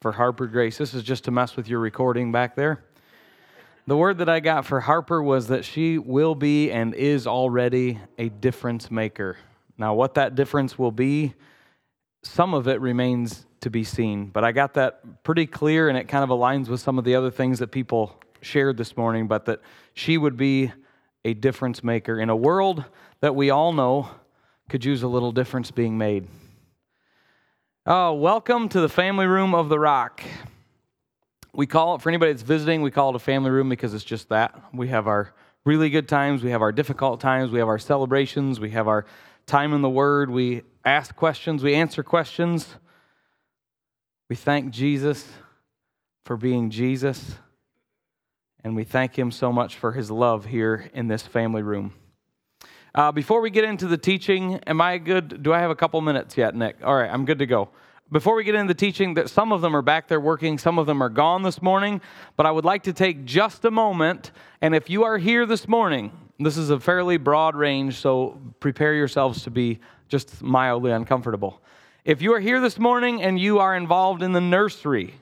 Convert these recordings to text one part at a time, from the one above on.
for Harper Grace. This is just to mess with your recording back there. The word that I got for Harper was that she will be and is already a difference maker. Now, what that difference will be, some of it remains to be seen, but I got that pretty clear and it kind of aligns with some of the other things that people shared this morning, but that she would be a difference maker in a world that we all know could use a little difference being made. Oh, welcome to the family room of the rock. We call it, for anybody that's visiting, we call it a family room because it's just that. We have our really good times, we have our difficult times, we have our celebrations, we have our time in the Word, we ask questions, we answer questions. We thank Jesus for being Jesus, and we thank Him so much for His love here in this family room. Uh, before we get into the teaching, am I good? Do I have a couple minutes yet, Nick? All right, I'm good to go. Before we get into the teaching, that some of them are back there working, some of them are gone this morning, but I would like to take just a moment. And if you are here this morning, this is a fairly broad range, so prepare yourselves to be just mildly uncomfortable. If you are here this morning and you are involved in the nursery,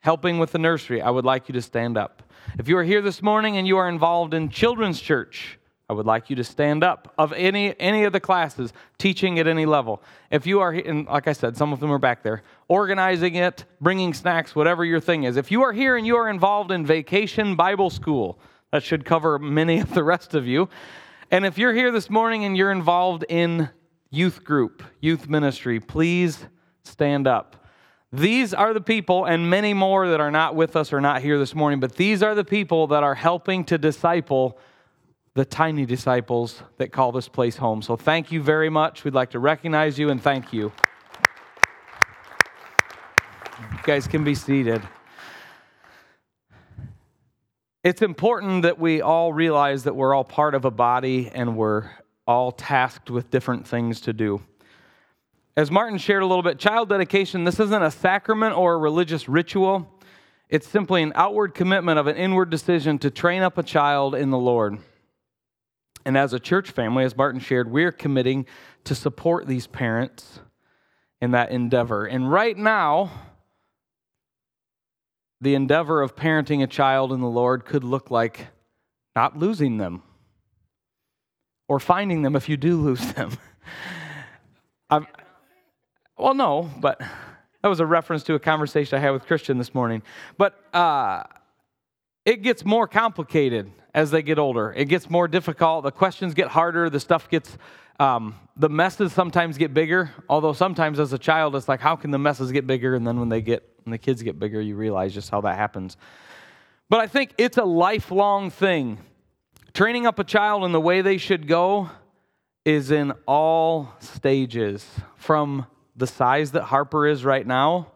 helping with the nursery, I would like you to stand up. If you are here this morning and you are involved in children's church, I would like you to stand up of any any of the classes, teaching at any level. If you are, and like I said, some of them are back there, organizing it, bringing snacks, whatever your thing is. If you are here and you are involved in vacation Bible school, that should cover many of the rest of you. And if you're here this morning and you're involved in youth group, youth ministry, please stand up. These are the people, and many more that are not with us or not here this morning, but these are the people that are helping to disciple the tiny disciples that call this place home. So thank you very much. We'd like to recognize you and thank you. You guys can be seated. It's important that we all realize that we're all part of a body and we're all tasked with different things to do. As Martin shared a little bit, child dedication, this isn't a sacrament or a religious ritual. It's simply an outward commitment of an inward decision to train up a child in the Lord. And as a church family, as Martin shared, we're committing to support these parents in that endeavor. And right now, the endeavor of parenting a child in the Lord could look like not losing them or finding them if you do lose them. I've, well, no, but that was a reference to a conversation I had with Christian this morning. But uh, it gets more complicated as they get older. It gets more difficult. The questions get harder. The stuff gets, um, the messes sometimes get bigger. Although sometimes as a child, it's like, how can the messes get bigger? And then when they get, when the kids get bigger, you realize just how that happens. But I think it's a lifelong thing. Training up a child in the way they should go is in all stages, from the size that Harper is right now,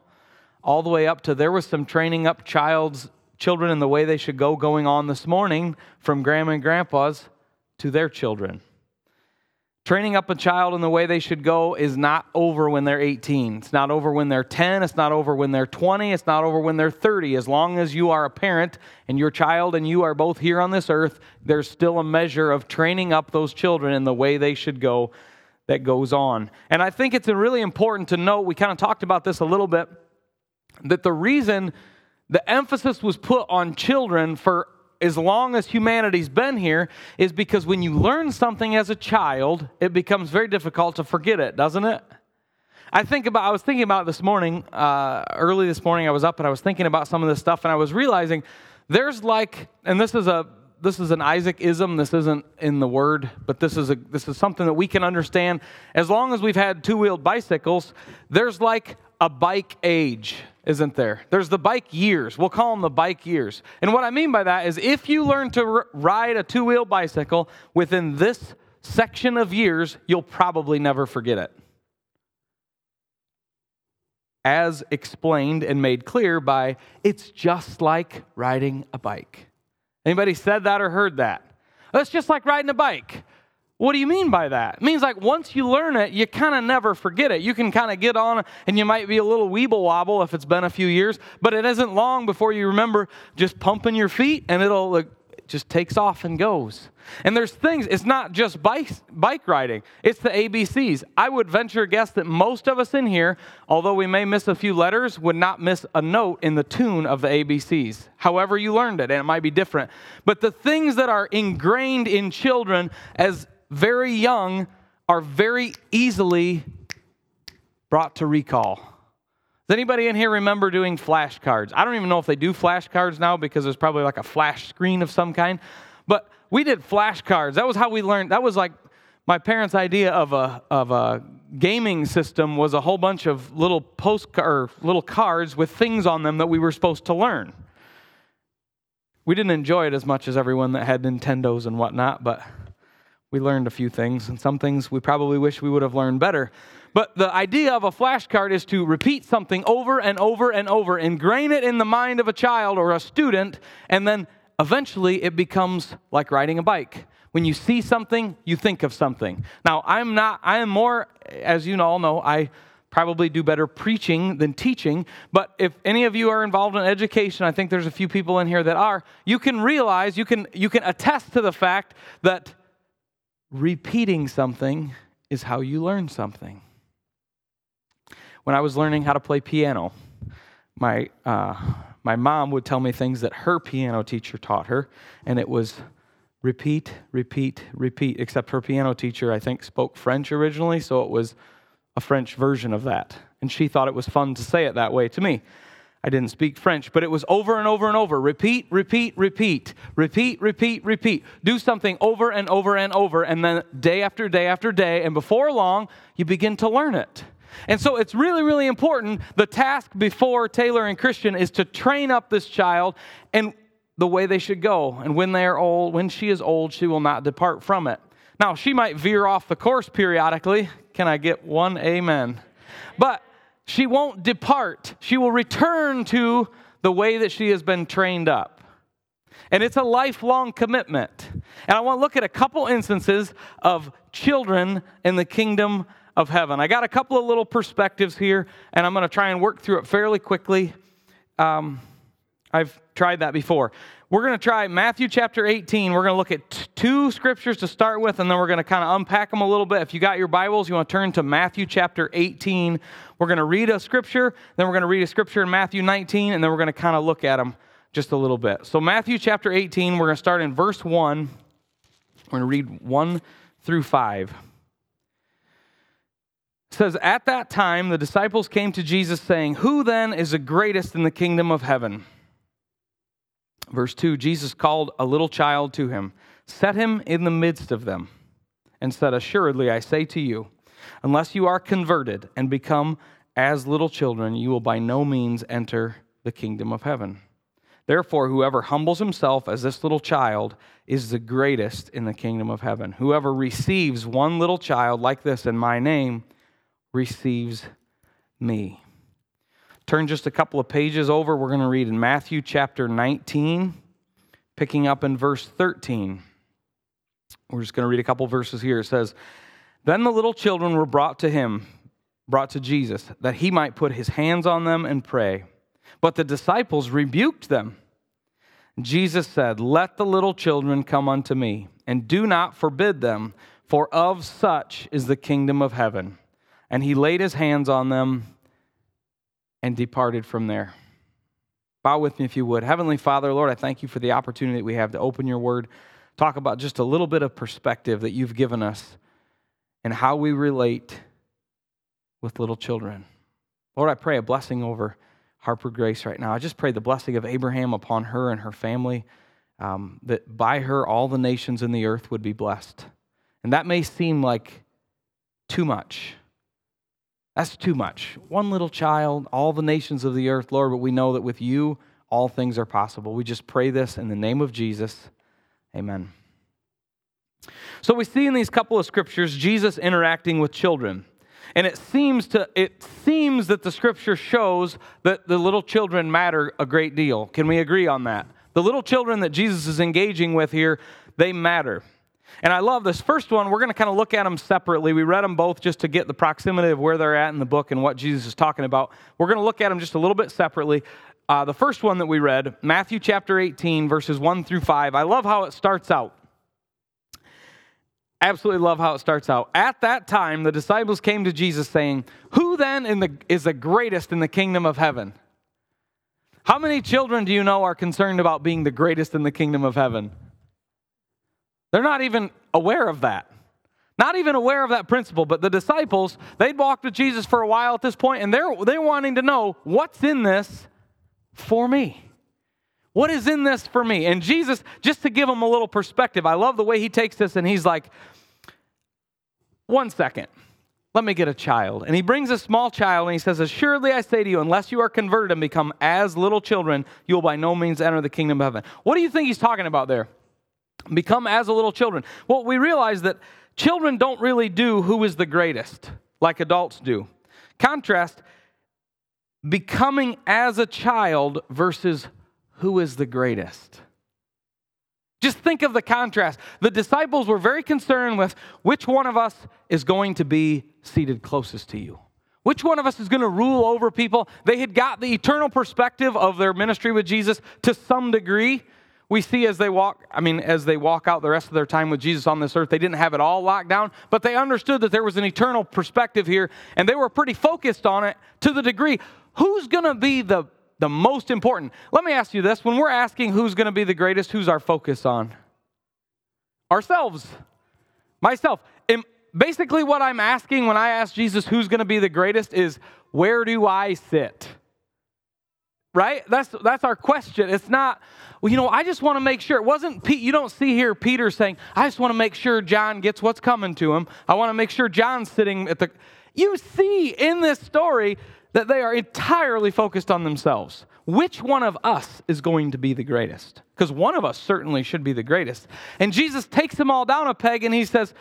all the way up to there was some training up child's children in the way they should go going on this morning from grandma and grandpa's to their children. Training up a child in the way they should go is not over when they're 18. It's not over when they're 10. It's not over when they're 20. It's not over when they're 30. As long as you are a parent and your child and you are both here on this earth, there's still a measure of training up those children in the way they should go that goes on. And I think it's really important to note, we kind of talked about this a little bit, that the reason the emphasis was put on children for as long as humanity's been here is because when you learn something as a child, it becomes very difficult to forget it, doesn't it? I think about. I was thinking about this morning, uh, early this morning. I was up and I was thinking about some of this stuff, and I was realizing there's like, and this is a this is an Isaac ism. This isn't in the word, but this is a this is something that we can understand. As long as we've had two wheeled bicycles, there's like a bike age isn't there? There's the bike years. We'll call them the bike years. And what I mean by that is if you learn to r- ride a two wheel bicycle within this section of years, you'll probably never forget it. As explained and made clear by it's just like riding a bike. Anybody said that or heard that? It's just like riding a bike. What do you mean by that? It means like once you learn it, you kind of never forget it. You can kind of get on and you might be a little weeble wobble if it's been a few years, but it isn't long before you remember just pumping your feet and it'll like, just takes off and goes. And there's things, it's not just bike, bike riding, it's the ABCs. I would venture a guess that most of us in here, although we may miss a few letters, would not miss a note in the tune of the ABCs. However, you learned it, and it might be different. But the things that are ingrained in children as very young are very easily brought to recall. Does anybody in here remember doing flashcards? I don't even know if they do flashcards now because there's probably like a flash screen of some kind. But we did flashcards. That was how we learned. That was like my parents' idea of a of a gaming system was a whole bunch of little post or little cards with things on them that we were supposed to learn. We didn't enjoy it as much as everyone that had Nintendos and whatnot, but we learned a few things, and some things we probably wish we would have learned better. But the idea of a flashcard is to repeat something over and over and over, ingrain it in the mind of a child or a student, and then eventually it becomes like riding a bike. When you see something, you think of something. Now, I'm not, I am more, as you all know, I probably do better preaching than teaching. But if any of you are involved in education, I think there's a few people in here that are, you can realize, you can, you can attest to the fact that repeating something is how you learn something when I was learning how to play piano, my, uh, my mom would tell me things that her piano teacher taught her, and it was repeat, repeat, repeat, except her piano teacher, I think, spoke French originally, so it was a French version of that. And she thought it was fun to say it that way to me. I didn't speak French, but it was over and over and over. Repeat, repeat, repeat, repeat, repeat, repeat. Do something over and over and over, and then day after day after day, and before long, you begin to learn it. And so it's really, really important. The task before Taylor and Christian is to train up this child and the way they should go. And when they are old, when she is old, she will not depart from it. Now, she might veer off the course periodically. Can I get one amen? But she won't depart. She will return to the way that she has been trained up. And it's a lifelong commitment. And I want to look at a couple instances of children in the kingdom of heaven. I got a couple of little perspectives here, and I'm going to try and work through it fairly quickly. Um, I've tried that before. We're going to try Matthew chapter 18. We're going to look at t- two scriptures to start with, and then we're going to kind of unpack them a little bit. If you got your Bibles, you want to turn to Matthew chapter 18. We're going to read a scripture, then we're going to read a scripture in Matthew 19, and then we're going to kind of look at them just a little bit. So, Matthew chapter 18, we're going to start in verse 1. We're going to read 1 through 5 says, At that time, the disciples came to Jesus saying, Who then is the greatest in the kingdom of heaven? Verse 2 Jesus called a little child to him, set him in the midst of them, and said, Assuredly, I say to you, unless you are converted and become as little children, you will by no means enter the kingdom of heaven. Therefore, whoever humbles himself as this little child is the greatest in the kingdom of heaven. Whoever receives one little child like this in my name, receives me. Turn just a couple of pages over. We're going to read in Matthew chapter 19, picking up in verse 13. We're just going to read a couple verses here. It says, Then the little children were brought to him, brought to Jesus, that he might put his hands on them and pray. But the disciples rebuked them. Jesus said, Let the little children come unto me, and do not forbid them, for of such is the kingdom of heaven and he laid his hands on them and departed from there. Bow with me if you would. Heavenly Father, Lord, I thank you for the opportunity that we have to open your word, talk about just a little bit of perspective that you've given us and how we relate with little children. Lord, I pray a blessing over Harper Grace right now. I just pray the blessing of Abraham upon her and her family, um, that by her all the nations in the earth would be blessed. And that may seem like too much. That's too much. One little child, all the nations of the earth, Lord, but we know that with you, all things are possible. We just pray this in the name of Jesus. Amen. So we see in these couple of scriptures Jesus interacting with children. And it seems to it seems that the scripture shows that the little children matter a great deal. Can we agree on that? The little children that Jesus is engaging with here, they matter. And I love this first one. We're going to kind of look at them separately. We read them both just to get the proximity of where they're at in the book and what Jesus is talking about. We're going to look at them just a little bit separately. Uh, the first one that we read, Matthew chapter 18, verses 1 through 5. I love how it starts out. Absolutely love how it starts out. At that time, the disciples came to Jesus saying, Who then the, is the greatest in the kingdom of heaven? How many children do you know are concerned about being the greatest in the kingdom of heaven? They're not even aware of that. Not even aware of that principle, but the disciples, they'd walked with Jesus for a while at this point, and they're, they're wanting to know what's in this for me. What is in this for me? And Jesus, just to give them a little perspective, I love the way he takes this and he's like, one second, let me get a child. And he brings a small child and he says, Assuredly I say to you, unless you are converted and become as little children, you will by no means enter the kingdom of heaven. What do you think he's talking about there? Become as a little children. Well, we realize that children don't really do who is the greatest like adults do. Contrast becoming as a child versus who is the greatest. Just think of the contrast. The disciples were very concerned with which one of us is going to be seated closest to you. Which one of us is going to rule over people? They had got the eternal perspective of their ministry with Jesus to some degree, we see as they walk, I mean, as they walk out the rest of their time with Jesus on this earth, they didn't have it all locked down, but they understood that there was an eternal perspective here, and they were pretty focused on it to the degree who's going to be the, the most important? Let me ask you this when we're asking who's going to be the greatest, who's our focus on? Ourselves. Myself. And basically, what I'm asking when I ask Jesus who's going to be the greatest is where do I sit? Right? That's that's our question. It's not, well, you know, I just want to make sure. It wasn't Pete, you don't see here Peter saying, I just want to make sure John gets what's coming to him. I want to make sure John's sitting at the You see in this story that they are entirely focused on themselves. Which one of us is going to be the greatest? Because one of us certainly should be the greatest. And Jesus takes them all down a peg and he says,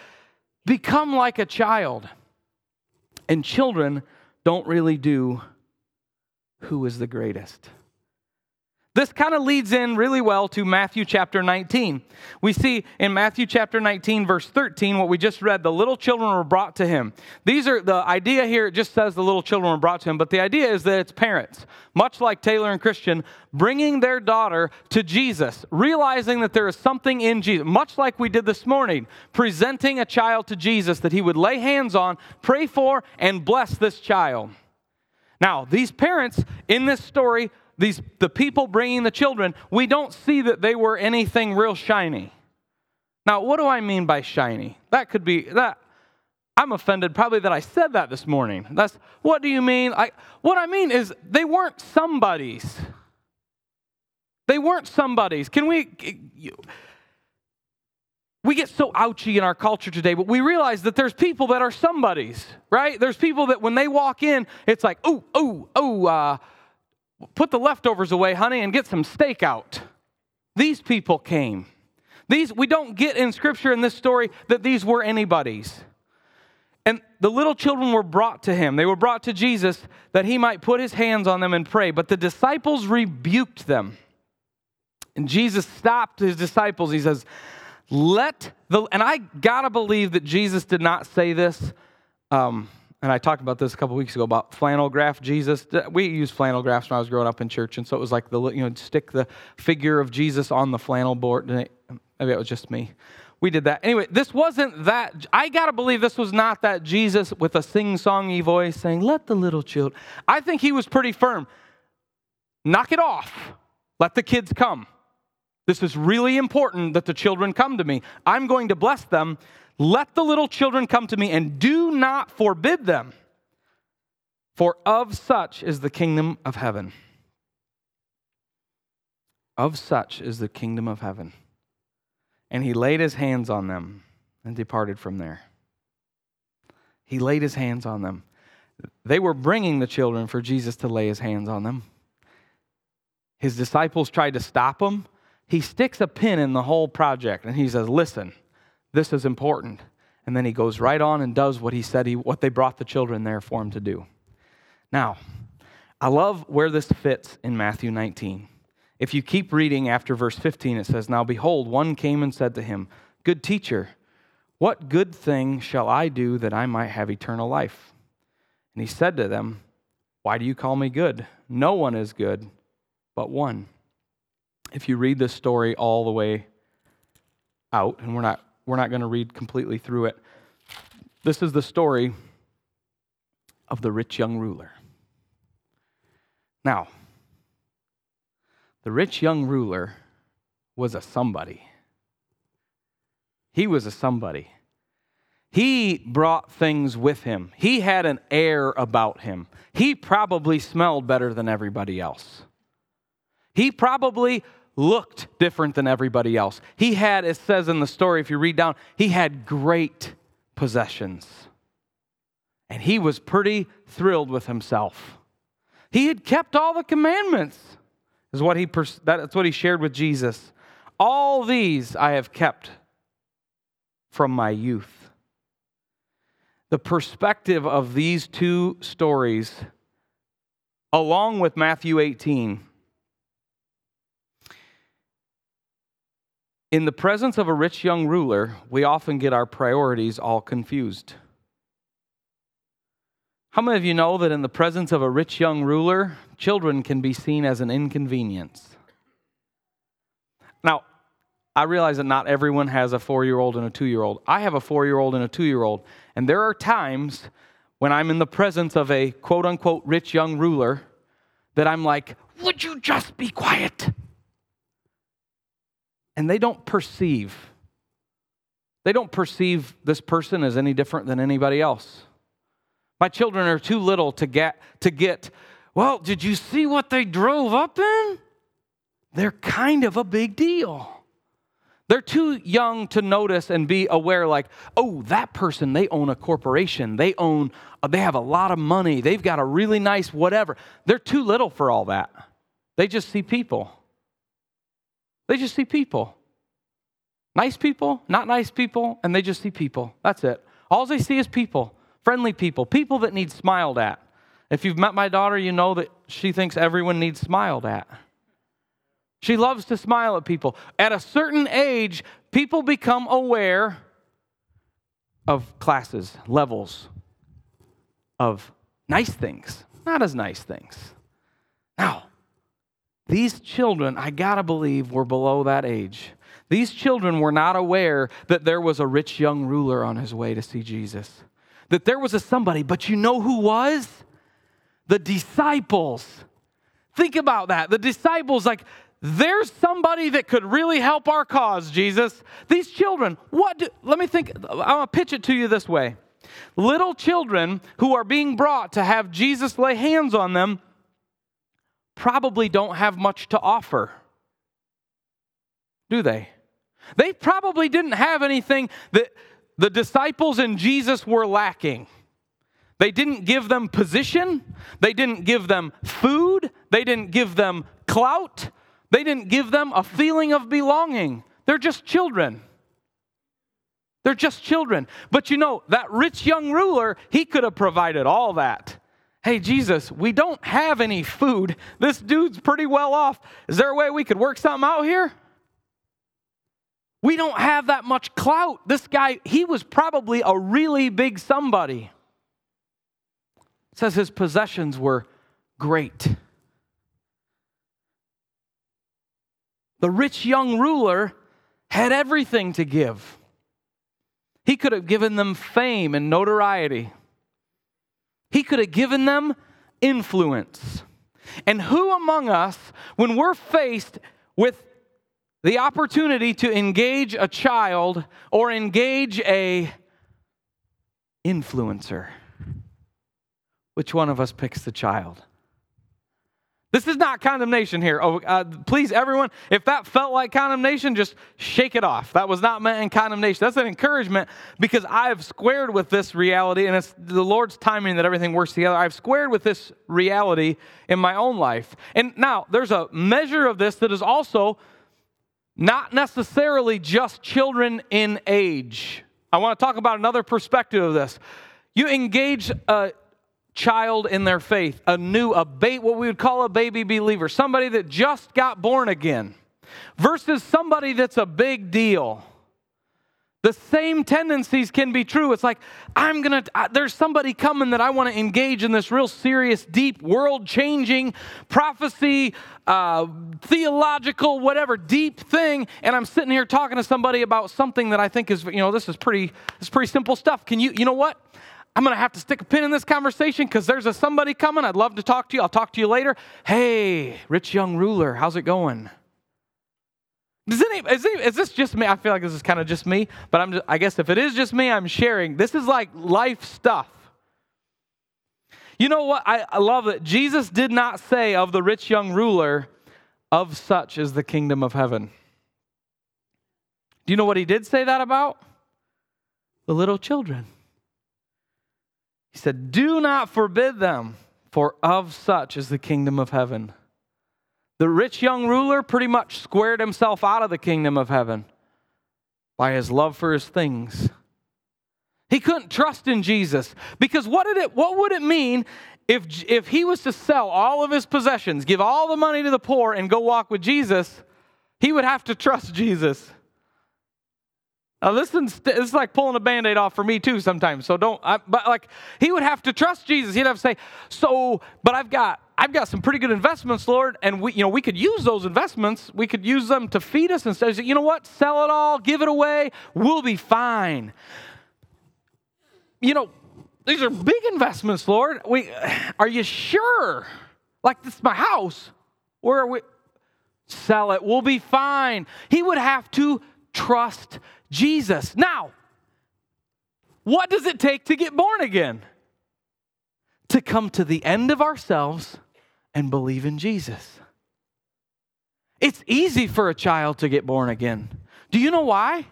Become like a child. And children don't really do who is the greatest. This kind of leads in really well to Matthew chapter 19. We see in Matthew chapter 19, verse 13, what we just read the little children were brought to him. These are the idea here, it just says the little children were brought to him, but the idea is that it's parents, much like Taylor and Christian, bringing their daughter to Jesus, realizing that there is something in Jesus, much like we did this morning, presenting a child to Jesus that he would lay hands on, pray for, and bless this child. Now, these parents in this story, these the people bringing the children, we don't see that they were anything real shiny. Now, what do I mean by shiny? That could be that I'm offended probably that I said that this morning. That's what do you mean? I, what I mean is they weren't somebody's. They weren't somebody's. Can we we get so ouchy in our culture today, but we realize that there's people that are somebody's, right? There's people that when they walk in, it's like, oh, oh, oh, uh, put the leftovers away, honey, and get some steak out. These people came. These we don't get in scripture in this story that these were anybody's. And the little children were brought to him. They were brought to Jesus that he might put his hands on them and pray. But the disciples rebuked them. And Jesus stopped his disciples. He says, let the, and I gotta believe that Jesus did not say this. Um, and I talked about this a couple weeks ago about flannel graph Jesus. We used flannel graphs when I was growing up in church, and so it was like the you know stick the figure of Jesus on the flannel board. Maybe it was just me. We did that anyway. This wasn't that. I gotta believe this was not that Jesus with a sing-songy voice saying, "Let the little children." I think he was pretty firm. Knock it off. Let the kids come. This is really important that the children come to me. I'm going to bless them. Let the little children come to me and do not forbid them, for of such is the kingdom of heaven. Of such is the kingdom of heaven. And he laid his hands on them and departed from there. He laid his hands on them. They were bringing the children for Jesus to lay his hands on them. His disciples tried to stop him he sticks a pin in the whole project and he says, Listen, this is important. And then he goes right on and does what he said he, what they brought the children there for him to do. Now, I love where this fits in Matthew 19. If you keep reading after verse 15, it says, Now behold, one came and said to him, Good teacher, what good thing shall I do that I might have eternal life? And he said to them, Why do you call me good? No one is good but one. If you read this story all the way out, and we're not, we're not going to read completely through it, this is the story of the rich young ruler. Now, the rich young ruler was a somebody. He was a somebody. He brought things with him. He had an air about him. He probably smelled better than everybody else. He probably looked different than everybody else. He had, it says in the story, if you read down, he had great possessions. And he was pretty thrilled with himself. He had kept all the commandments, is what he, that's what he shared with Jesus. All these I have kept from my youth. The perspective of these two stories, along with Matthew 18, in the presence of a rich young ruler, we often get our priorities all confused. How many of you know that in the presence of a rich young ruler, children can be seen as an inconvenience? Now, I realize that not everyone has a four year old and a two year old. I have a four year old and a two year old. And there are times when I'm in the presence of a quote unquote rich young ruler that I'm like, would you just be quiet? And they don't perceive. They don't perceive this person as any different than anybody else. My children are too little to get to get, well, did you see what they drove up in? They're kind of a big deal. They're too young to notice and be aware, like, oh, that person, they own a corporation. They own, uh, they have a lot of money. They've got a really nice whatever. They're too little for all that. They just see people. They just see people. Nice people, not nice people, and they just see people. That's it. All they see is people, friendly people, people that need smiled at. If you've met my daughter, you know that she thinks everyone needs smiled at. She loves to smile at people. At a certain age, people become aware of classes, levels of nice things, not as nice things. Now, these children, I gotta believe, were below that age. These children were not aware that there was a rich young ruler on his way to see Jesus, that there was a somebody, but you know who was? The disciples. Think about that. The disciples, like, there's somebody that could really help our cause, Jesus. These children, what do, let me think, I'm gonna pitch it to you this way. Little children who are being brought to have Jesus lay hands on them probably don't have much to offer, do they? They probably didn't have anything that the disciples and Jesus were lacking. They didn't give them position, they didn't give them food, they didn't give them clout, they didn't give them a feeling of belonging. They're just children. They're just children. But you know, that rich young ruler, he could have provided all that. Hey, Jesus, we don't have any food. This dude's pretty well off. Is there a way we could work something out here? We don't have that much clout. This guy, he was probably a really big somebody. It says his possessions were great. The rich young ruler had everything to give. He could have given them fame and notoriety. He could have given them influence. And who among us, when we're faced with the opportunity to engage a child or engage a influencer, which one of us picks the child? This is not condemnation here. Oh, uh, please, everyone, if that felt like condemnation, just shake it off. That was not meant in condemnation. That's an encouragement because I've squared with this reality, and it's the Lord's timing that everything works together. I've squared with this reality in my own life. And now, there's a measure of this that is also not necessarily just children in age. I want to talk about another perspective of this. You engage a child in their faith, a new, a ba- what we would call a baby believer, somebody that just got born again, versus somebody that's a big deal. The same tendencies can be true. It's like, I'm going to, there's somebody coming that I want to engage in this real serious, deep, world changing prophecy, uh, theological, whatever, deep thing. And I'm sitting here talking to somebody about something that I think is, you know, this is pretty, this is pretty simple stuff. Can you, you know what? I'm going to have to stick a pin in this conversation because there's a somebody coming. I'd love to talk to you. I'll talk to you later. Hey, rich young ruler, how's it going? Does any, is, any, is, this just me? I feel like this is kind of just me, but I'm just, I guess if it is just me, I'm sharing. This is like life stuff. You know what? I, I love it. Jesus did not say of the rich young ruler, of such is the kingdom of heaven. Do you know what he did say that about? The little children. He said, Do not forbid them, for of such is the kingdom of heaven. The rich young ruler pretty much squared himself out of the kingdom of heaven by his love for his things. He couldn't trust in Jesus because what did it what would it mean if if he was to sell all of his possessions, give all the money to the poor and go walk with Jesus? He would have to trust Jesus. Now, listen, this is like pulling a band aid off for me too sometimes. So don't, I, but like, he would have to trust Jesus. He'd have to say, So, but I've got, I've got some pretty good investments, Lord, and we, you know, we could use those investments. We could use them to feed us instead of, you know what, sell it all, give it away, we'll be fine. You know, these are big investments, Lord. We, are you sure? Like, this is my house. Where are we? Sell it, we'll be fine. He would have to trust Jesus. Now, what does it take to get born again? To come to the end of ourselves and believe in Jesus. It's easy for a child to get born again. Do you know why?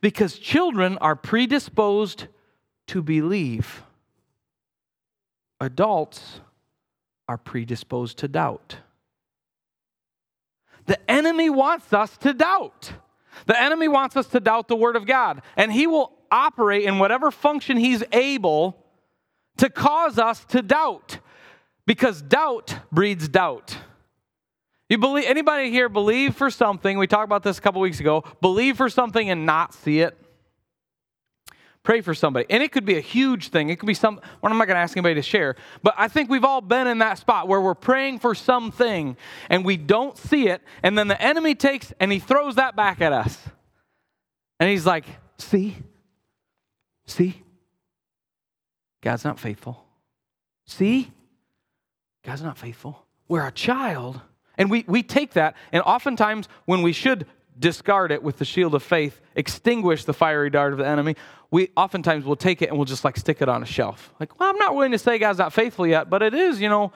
Because children are predisposed to believe, adults are predisposed to doubt. The enemy wants us to doubt. The enemy wants us to doubt the Word of God, and he will operate in whatever function he's able to cause us to doubt because doubt breeds doubt. You believe anybody here believe for something? We talked about this a couple weeks ago. Believe for something and not see it. Pray for somebody. And it could be a huge thing. It could be some, well, I'm not going to ask anybody to share, but I think we've all been in that spot where we're praying for something and we don't see it, and then the enemy takes and he throws that back at us. And he's like, see? See? God's not faithful. See? God's not faithful. We're a child. And we, we take that, and oftentimes when we should discard it with the shield of faith, extinguish the fiery dart of the enemy, we oftentimes will take it and we'll just like stick it on a shelf. Like, well, I'm not willing to say God's not faithful yet, but it is, you know,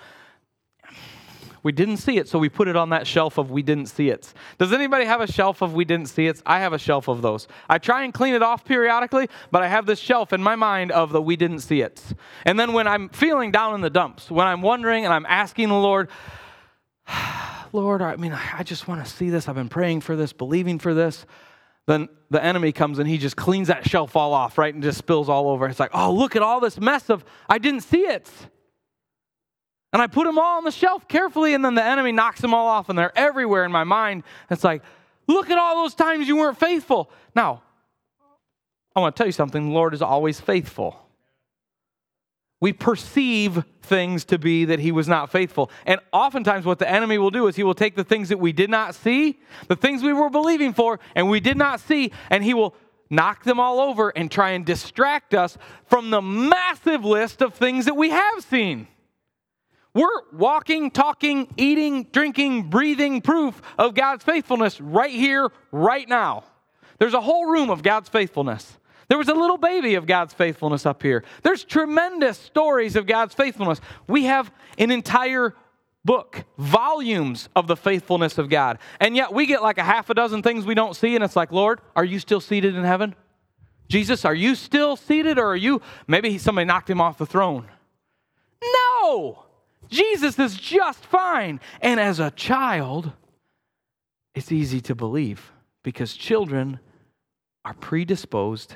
we didn't see it, so we put it on that shelf of we didn't see it. Does anybody have a shelf of we didn't see it? I have a shelf of those. I try and clean it off periodically, but I have this shelf in my mind of the we didn't see it. And then when I'm feeling down in the dumps, when I'm wondering and I'm asking the Lord, Lord, I mean, I just want to see this. I've been praying for this, believing for this. Then the enemy comes and he just cleans that shelf all off, right? And just spills all over. It's like, oh, look at all this mess of, I didn't see it. And I put them all on the shelf carefully, and then the enemy knocks them all off, and they're everywhere in my mind. It's like, look at all those times you weren't faithful. Now, I want to tell you something the Lord is always faithful we perceive things to be that he was not faithful. And oftentimes, what the enemy will do is he will take the things that we did not see, the things we were believing for, and we did not see, and he will knock them all over and try and distract us from the massive list of things that we have seen. We're walking, talking, eating, drinking, breathing proof of God's faithfulness right here, right now. There's a whole room of God's faithfulness. There was a little baby of God's faithfulness up here. There's tremendous stories of God's faithfulness. We have an entire book, volumes of the faithfulness of God. And yet we get like a half a dozen things we don't see, and it's like, Lord, are you still seated in heaven? Jesus, are you still seated, or are you, maybe somebody knocked him off the throne? No! Jesus is just fine. And as a child, it's easy to believe because children are predisposed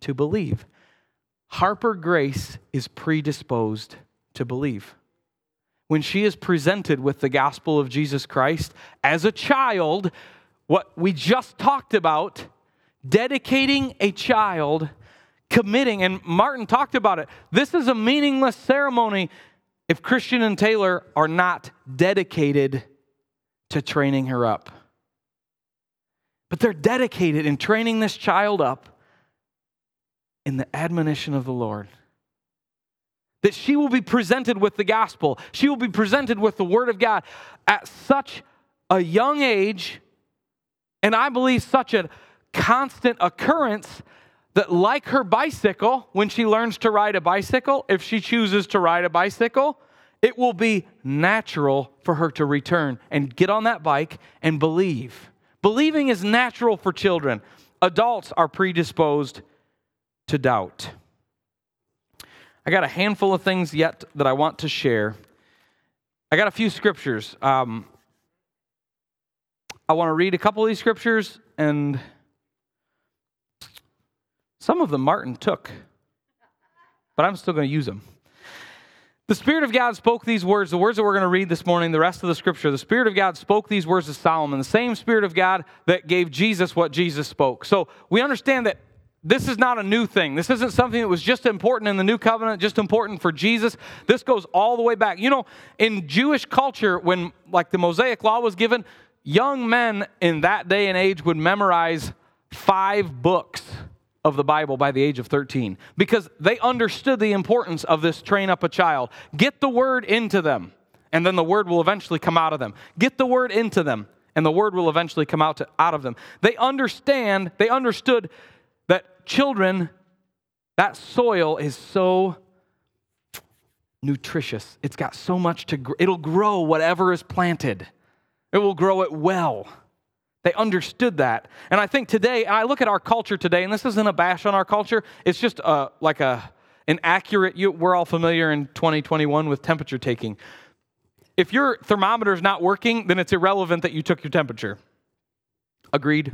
to believe. Harper Grace is predisposed to believe. When she is presented with the gospel of Jesus Christ as a child, what we just talked about dedicating a child, committing, and Martin talked about it. This is a meaningless ceremony if Christian and Taylor are not dedicated to training her up. But they're dedicated in training this child up in the admonition of the Lord. That she will be presented with the gospel, she will be presented with the word of God at such a young age, and I believe such a constant occurrence that, like her bicycle, when she learns to ride a bicycle, if she chooses to ride a bicycle, it will be natural for her to return and get on that bike and believe. Believing is natural for children. Adults are predisposed to doubt. I got a handful of things yet that I want to share. I got a few scriptures. Um, I want to read a couple of these scriptures, and some of them Martin took, but I'm still going to use them. The Spirit of God spoke these words, the words that we're going to read this morning, the rest of the scripture. The Spirit of God spoke these words to Solomon, the same Spirit of God that gave Jesus what Jesus spoke. So we understand that this is not a new thing. This isn't something that was just important in the new covenant, just important for Jesus. This goes all the way back. You know, in Jewish culture, when like the Mosaic law was given, young men in that day and age would memorize five books of the Bible by the age of 13 because they understood the importance of this train up a child. Get the word into them, and then the word will eventually come out of them. Get the word into them, and the word will eventually come out, to, out of them. They understand, they understood children, that soil is so nutritious. It's got so much to, gr- it'll grow whatever is planted, it will grow it well. They understood that. And I think today, I look at our culture today, and this isn't a bash on our culture, it's just a, like a, an accurate, you, we're all familiar in 2021 with temperature taking. If your thermometer is not working, then it's irrelevant that you took your temperature. Agreed?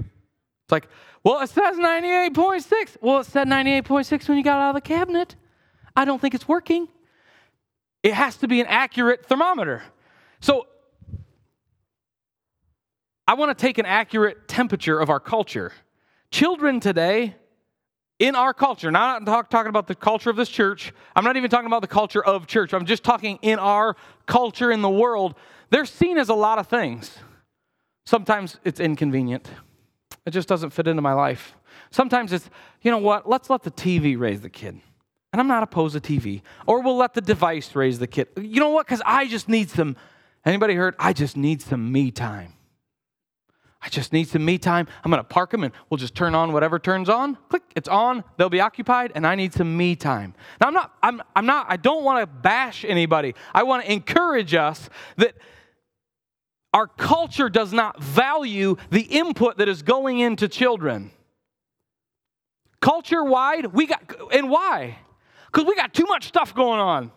It's like, well, it says 98.6. Well, it said 98.6 when you got out of the cabinet. I don't think it's working. It has to be an accurate thermometer. So I want to take an accurate temperature of our culture. Children today, in our culture, not talk, talking about the culture of this church, I'm not even talking about the culture of church, I'm just talking in our culture in the world, they're seen as a lot of things. Sometimes it's inconvenient. It just doesn't fit into my life. Sometimes it's, you know what, let's let the TV raise the kid. And I'm not opposed to TV. Or we'll let the device raise the kid. You know what? Because I just need some, anybody heard? I just need some me time. I just need some me time. I'm going to park them and we'll just turn on whatever turns on. Click, it's on. They'll be occupied and I need some me time. Now I'm not I'm I'm not I don't want to bash anybody. I want to encourage us that our culture does not value the input that is going into children. Culture wide, we got, and why? Because we got too much stuff going on.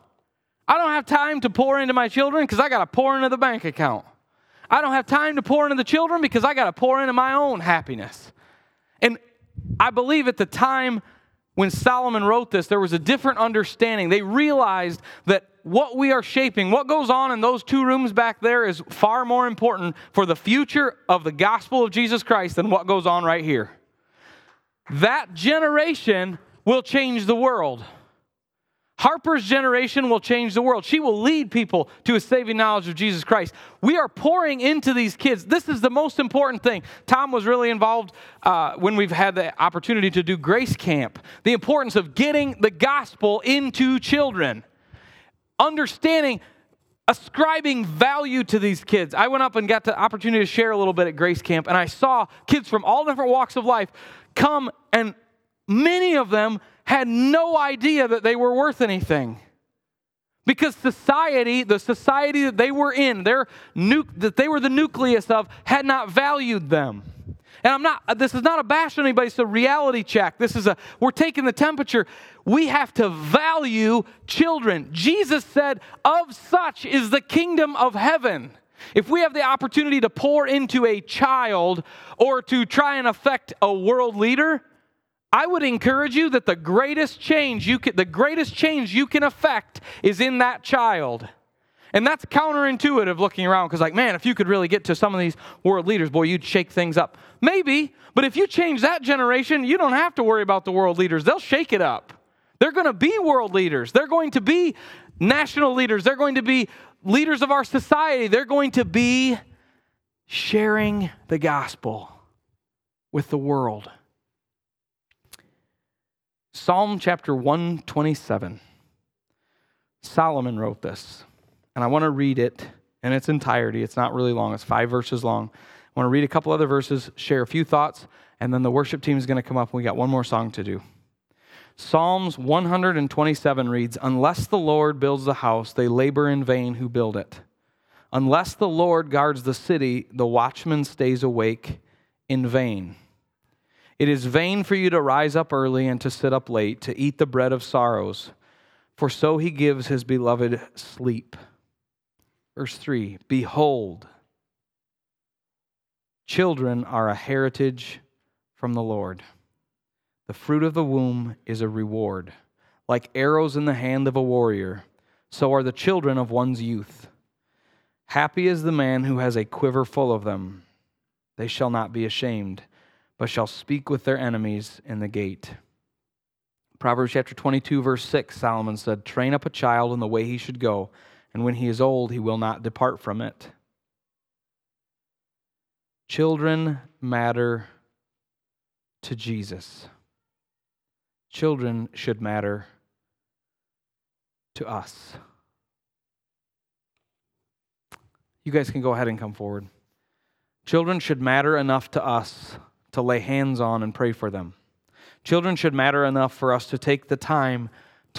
I don't have time to pour into my children because I got to pour into the bank account. I don't have time to pour into the children because I got to pour into my own happiness. And I believe at the time when Solomon wrote this, there was a different understanding. They realized that what we are shaping, what goes on in those two rooms back there, is far more important for the future of the gospel of Jesus Christ than what goes on right here. That generation will change the world. Harper's generation will change the world. She will lead people to a saving knowledge of Jesus Christ. We are pouring into these kids. This is the most important thing. Tom was really involved uh, when we've had the opportunity to do Grace Camp. The importance of getting the gospel into children understanding, ascribing value to these kids. I went up and got the opportunity to share a little bit at Grace Camp, and I saw kids from all different walks of life come, and many of them had no idea that they were worth anything. Because society, the society that they were in, their nu- that they were the nucleus of, had not valued them. And I'm not, uh, this is not a bash on anybody, it's a reality check. This is a, we're taking the temperature. We have to value children. Jesus said, Of such is the kingdom of heaven. If we have the opportunity to pour into a child or to try and affect a world leader, I would encourage you that the greatest change you can, the greatest change you can affect is in that child. And that's counterintuitive looking around because, like, man, if you could really get to some of these world leaders, boy, you'd shake things up. Maybe, but if you change that generation, you don't have to worry about the world leaders. They'll shake it up. They're going to be world leaders, they're going to be national leaders, they're going to be leaders of our society, they're going to be sharing the gospel with the world. Psalm chapter 127. Solomon wrote this, and I want to read it in its entirety. It's not really long, it's five verses long. I want to read a couple other verses, share a few thoughts, and then the worship team is going to come up. and We got one more song to do. Psalms 127 reads Unless the Lord builds the house, they labor in vain who build it. Unless the Lord guards the city, the watchman stays awake in vain. It is vain for you to rise up early and to sit up late, to eat the bread of sorrows, for so he gives his beloved sleep. Verse 3 Behold, children are a heritage from the Lord. The fruit of the womb is a reward. Like arrows in the hand of a warrior, so are the children of one's youth. Happy is the man who has a quiver full of them. They shall not be ashamed but shall speak with their enemies in the gate. Proverbs chapter 22, verse 6, Solomon said, Train up a child in the way he should go, and when he is old, he will not depart from it. Children matter to Jesus. Children should matter to us. You guys can go ahead and come forward. Children should matter enough to us to lay hands on and pray for them. Children should matter enough for us to take the time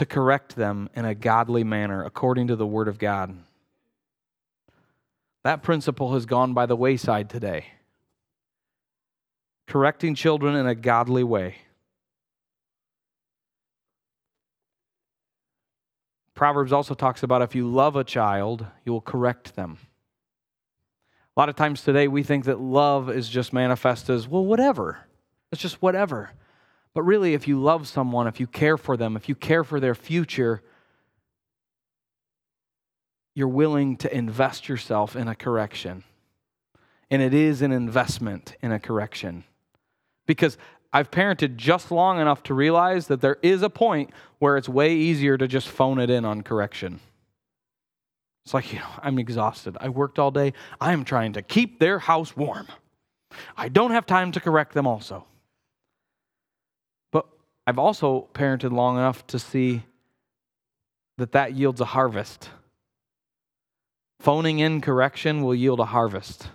to correct them in a godly manner according to the Word of God. That principle has gone by the wayside today. Correcting children in a godly way. Proverbs also talks about if you love a child, you will correct them. A lot of times today we think that love is just manifest as, well, whatever. It's just whatever. But really, if you love someone, if you care for them, if you care for their future, you're willing to invest yourself in a correction. And it is an investment in a correction. Because I've parented just long enough to realize that there is a point where it's way easier to just phone it in on correction. It's like, you know, I'm exhausted. I worked all day. I am trying to keep their house warm. I don't have time to correct them also. I've also parented long enough to see that that yields a harvest. Phoning in correction will yield a harvest,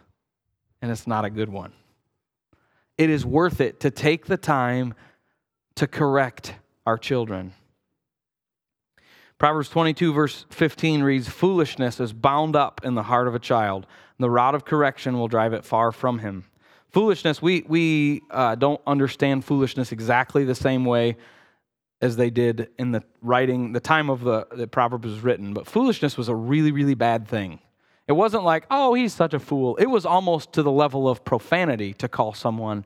and it's not a good one. It is worth it to take the time to correct our children. Proverbs 22, verse 15 reads Foolishness is bound up in the heart of a child, and the rod of correction will drive it far from him. Foolishness, we, we uh, don't understand foolishness exactly the same way as they did in the writing, the time of the, the Proverbs was written, but foolishness was a really, really bad thing. It wasn't like, oh, he's such a fool. It was almost to the level of profanity to call someone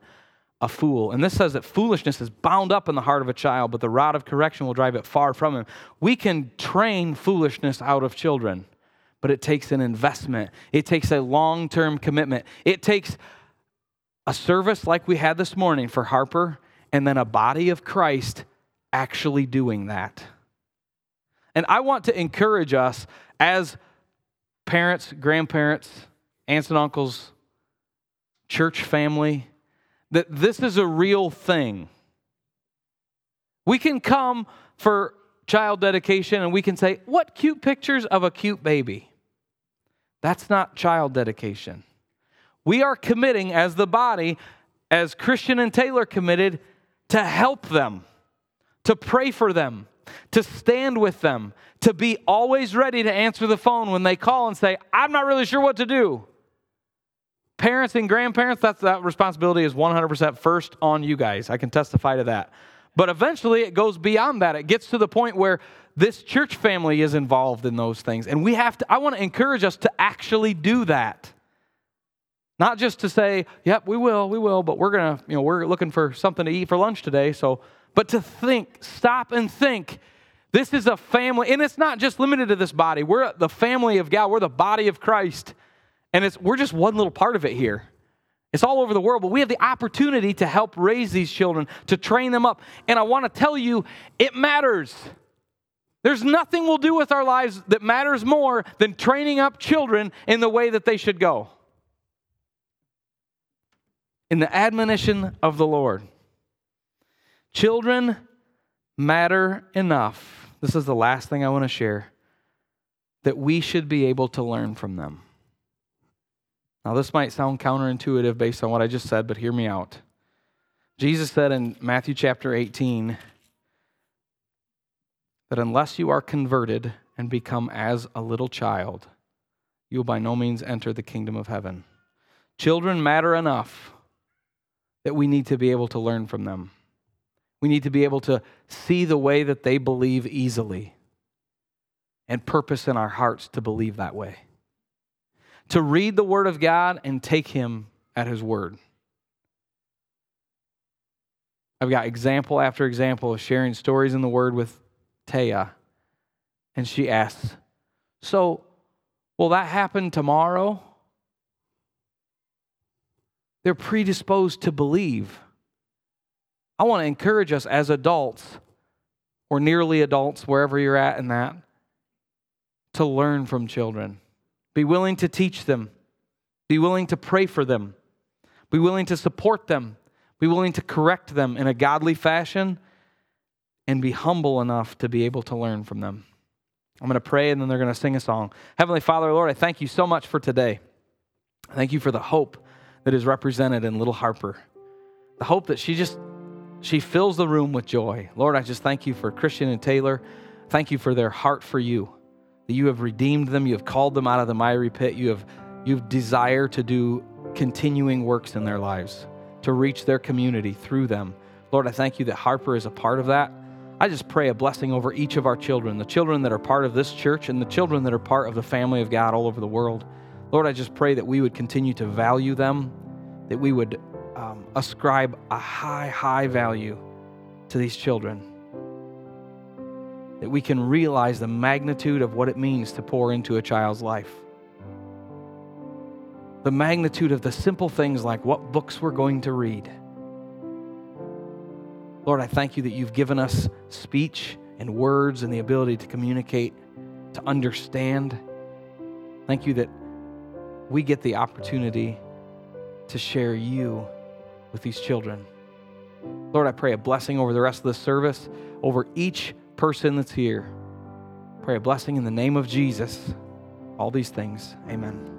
a fool. And this says that foolishness is bound up in the heart of a child, but the rod of correction will drive it far from him. We can train foolishness out of children, but it takes an investment, it takes a long term commitment. It takes a service like we had this morning for Harper, and then a body of Christ actually doing that. And I want to encourage us as parents, grandparents, aunts and uncles, church family, that this is a real thing. We can come for child dedication and we can say, What cute pictures of a cute baby? That's not child dedication. We are committing as the body, as Christian and Taylor committed, to help them, to pray for them, to stand with them, to be always ready to answer the phone when they call and say, I'm not really sure what to do. Parents and grandparents, that's, that responsibility is 100% first on you guys. I can testify to that. But eventually it goes beyond that. It gets to the point where this church family is involved in those things. And we have to, I want to encourage us to actually do that. Not just to say, yep, we will, we will, but we're going to, you know, we're looking for something to eat for lunch today. So, but to think, stop and think This is a family, and it's not just limited to this body. We're the family of God, we're the body of Christ. And it's, we're just one little part of it here. It's all over the world, but we have the opportunity to help raise these children, to train them up. And I want to tell you, it matters. There's nothing we'll do with our lives that matters more than training up children in the way that they should go. In the admonition of the Lord. Children matter enough. This is the last thing I want to share that we should be able to learn from them. Now, this might sound counterintuitive based on what I just said, but hear me out. Jesus said in Matthew chapter 18 that unless you are converted and become as a little child, you will by no means enter the kingdom of heaven. Children matter enough that we need to be able to learn from them. We need to be able to see the way that they believe easily and purpose in our hearts to believe that way to read the Word of God and take Him at His Word. I've got example after example of sharing stories in the Word with Taya. And she asks, So, will that happen tomorrow? They're predisposed to believe. I want to encourage us as adults, or nearly adults, wherever you're at in that, to learn from children. Be willing to teach them. Be willing to pray for them. Be willing to support them. Be willing to correct them in a godly fashion and be humble enough to be able to learn from them. I'm going to pray and then they're going to sing a song. Heavenly Father, Lord, I thank you so much for today. Thank you for the hope that is represented in little Harper. The hope that she just she fills the room with joy. Lord, I just thank you for Christian and Taylor. Thank you for their heart for you that you have redeemed them, you have called them out of the miry pit, you have you've desire to do continuing works in their lives, to reach their community through them. Lord, I thank you that Harper is a part of that. I just pray a blessing over each of our children, the children that are part of this church and the children that are part of the family of God all over the world. Lord, I just pray that we would continue to value them, that we would um, ascribe a high, high value to these children that we can realize the magnitude of what it means to pour into a child's life. The magnitude of the simple things like what books we're going to read. Lord, I thank you that you've given us speech and words and the ability to communicate, to understand. Thank you that we get the opportunity to share you with these children. Lord, I pray a blessing over the rest of the service, over each person that's here. Pray a blessing in the name of Jesus. All these things. Amen.